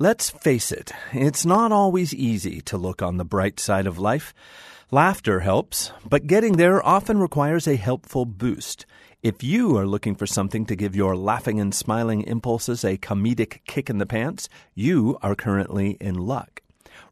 Let's face it, it's not always easy to look on the bright side of life. Laughter helps, but getting there often requires a helpful boost. If you are looking for something to give your laughing and smiling impulses a comedic kick in the pants, you are currently in luck.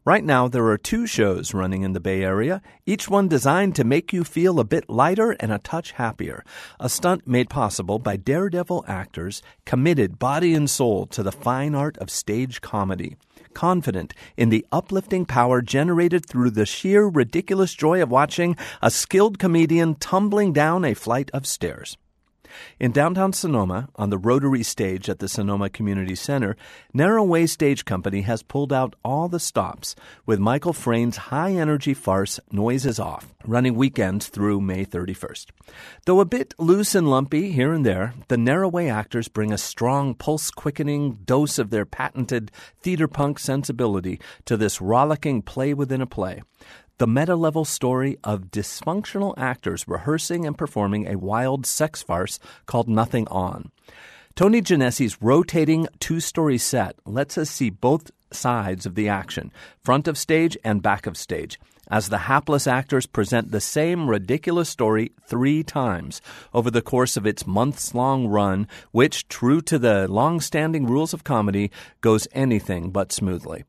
Right now, there are two shows running in the Bay Area, each one designed to make you feel a bit lighter and a touch happier. A stunt made possible by daredevil actors committed body and soul to the fine art of stage comedy. Confident in the uplifting power generated through the sheer ridiculous joy of watching a skilled comedian tumbling down a flight of stairs. In downtown Sonoma, on the Rotary stage at the Sonoma Community Center, Narrowway Stage Company has pulled out all the stops with Michael Frayn's high energy farce Noises Off, running weekends through May 31st. Though a bit loose and lumpy here and there, the Narrowway actors bring a strong, pulse quickening dose of their patented theater punk sensibility to this rollicking play within a play the meta level story of dysfunctional actors rehearsing and performing a wild sex farce called Nothing On. Tony Genesi's rotating two story set lets us see both sides of the action, front of stage and back of stage, as the hapless actors present the same ridiculous story three times over the course of its months long run, which, true to the long standing rules of comedy, goes anything but smoothly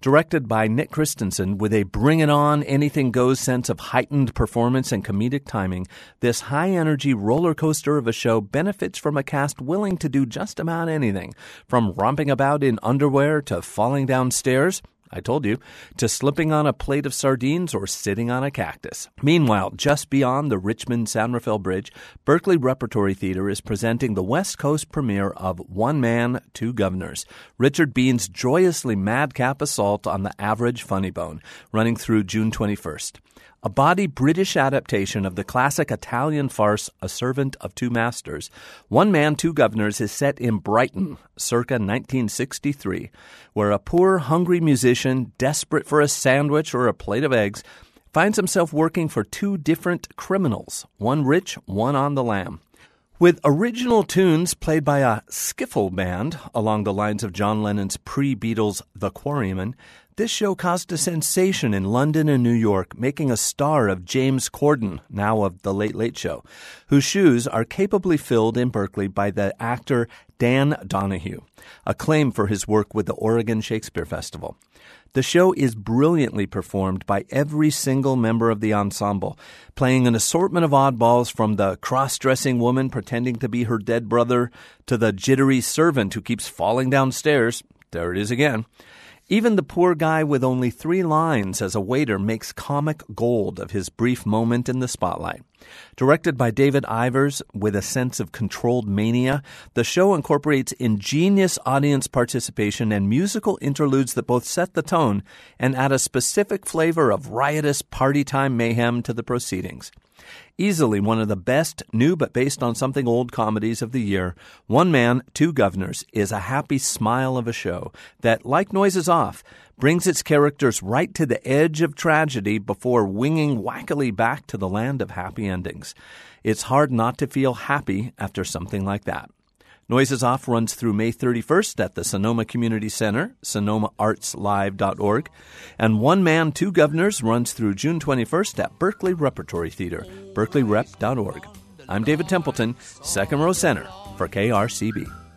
directed by Nick Christensen with a bring it on, anything goes sense of heightened performance and comedic timing, this high energy roller coaster of a show benefits from a cast willing to do just about anything, from romping about in underwear to falling downstairs I told you, to slipping on a plate of sardines or sitting on a cactus. Meanwhile, just beyond the Richmond San Rafael Bridge, Berkeley Repertory Theater is presenting the West Coast premiere of One Man, Two Guvnors, Richard Bean's joyously madcap assault on the average funny bone, running through June 21st a bawdy British adaptation of the classic Italian farce A Servant of Two Masters. One Man, Two Guvnors is set in Brighton, circa 1963, where a poor, hungry musician, desperate for a sandwich or a plate of eggs, finds himself working for two different criminals, one rich, one on the lam. With original tunes played by a skiffle band along the lines of John Lennon's pre Beatles The Quarrymen, this show caused a sensation in London and New York, making a star of James Corden, now of The Late Late Show, whose shoes are capably filled in Berkeley by the actor Dan Donohue, acclaimed for his work with the Oregon Shakespeare Festival. The show is brilliantly performed by every single member of the ensemble, playing an assortment of oddballs from the cross dressing woman pretending to be her dead brother to the jittery servant who keeps falling downstairs. There it is again even the poor guy with only three lines as a waiter makes comic gold of his brief moment in the spotlight. Directed by David Ivers with a sense of controlled mania, the show incorporates ingenious audience participation and musical interludes that both set the tone and add a specific flavor of riotous party time mayhem to the proceedings. Easily one of the best new but based on something old comedies of the year, One Man, Two Guvnors is a happy smile of a show that, like Noises Off, brings its characters right to the edge of tragedy before winging wackily back to the land of happy endings. It's hard not to feel happy after something like that. Noises Off runs through May 31st at the Sonoma Community Center, sonomaartslive.org, and One Man, Two Guvnors runs through June 21st at Berkeley Repertory Theater, berkeleyrep.org. I'm David Templeton, second row center for KRCB.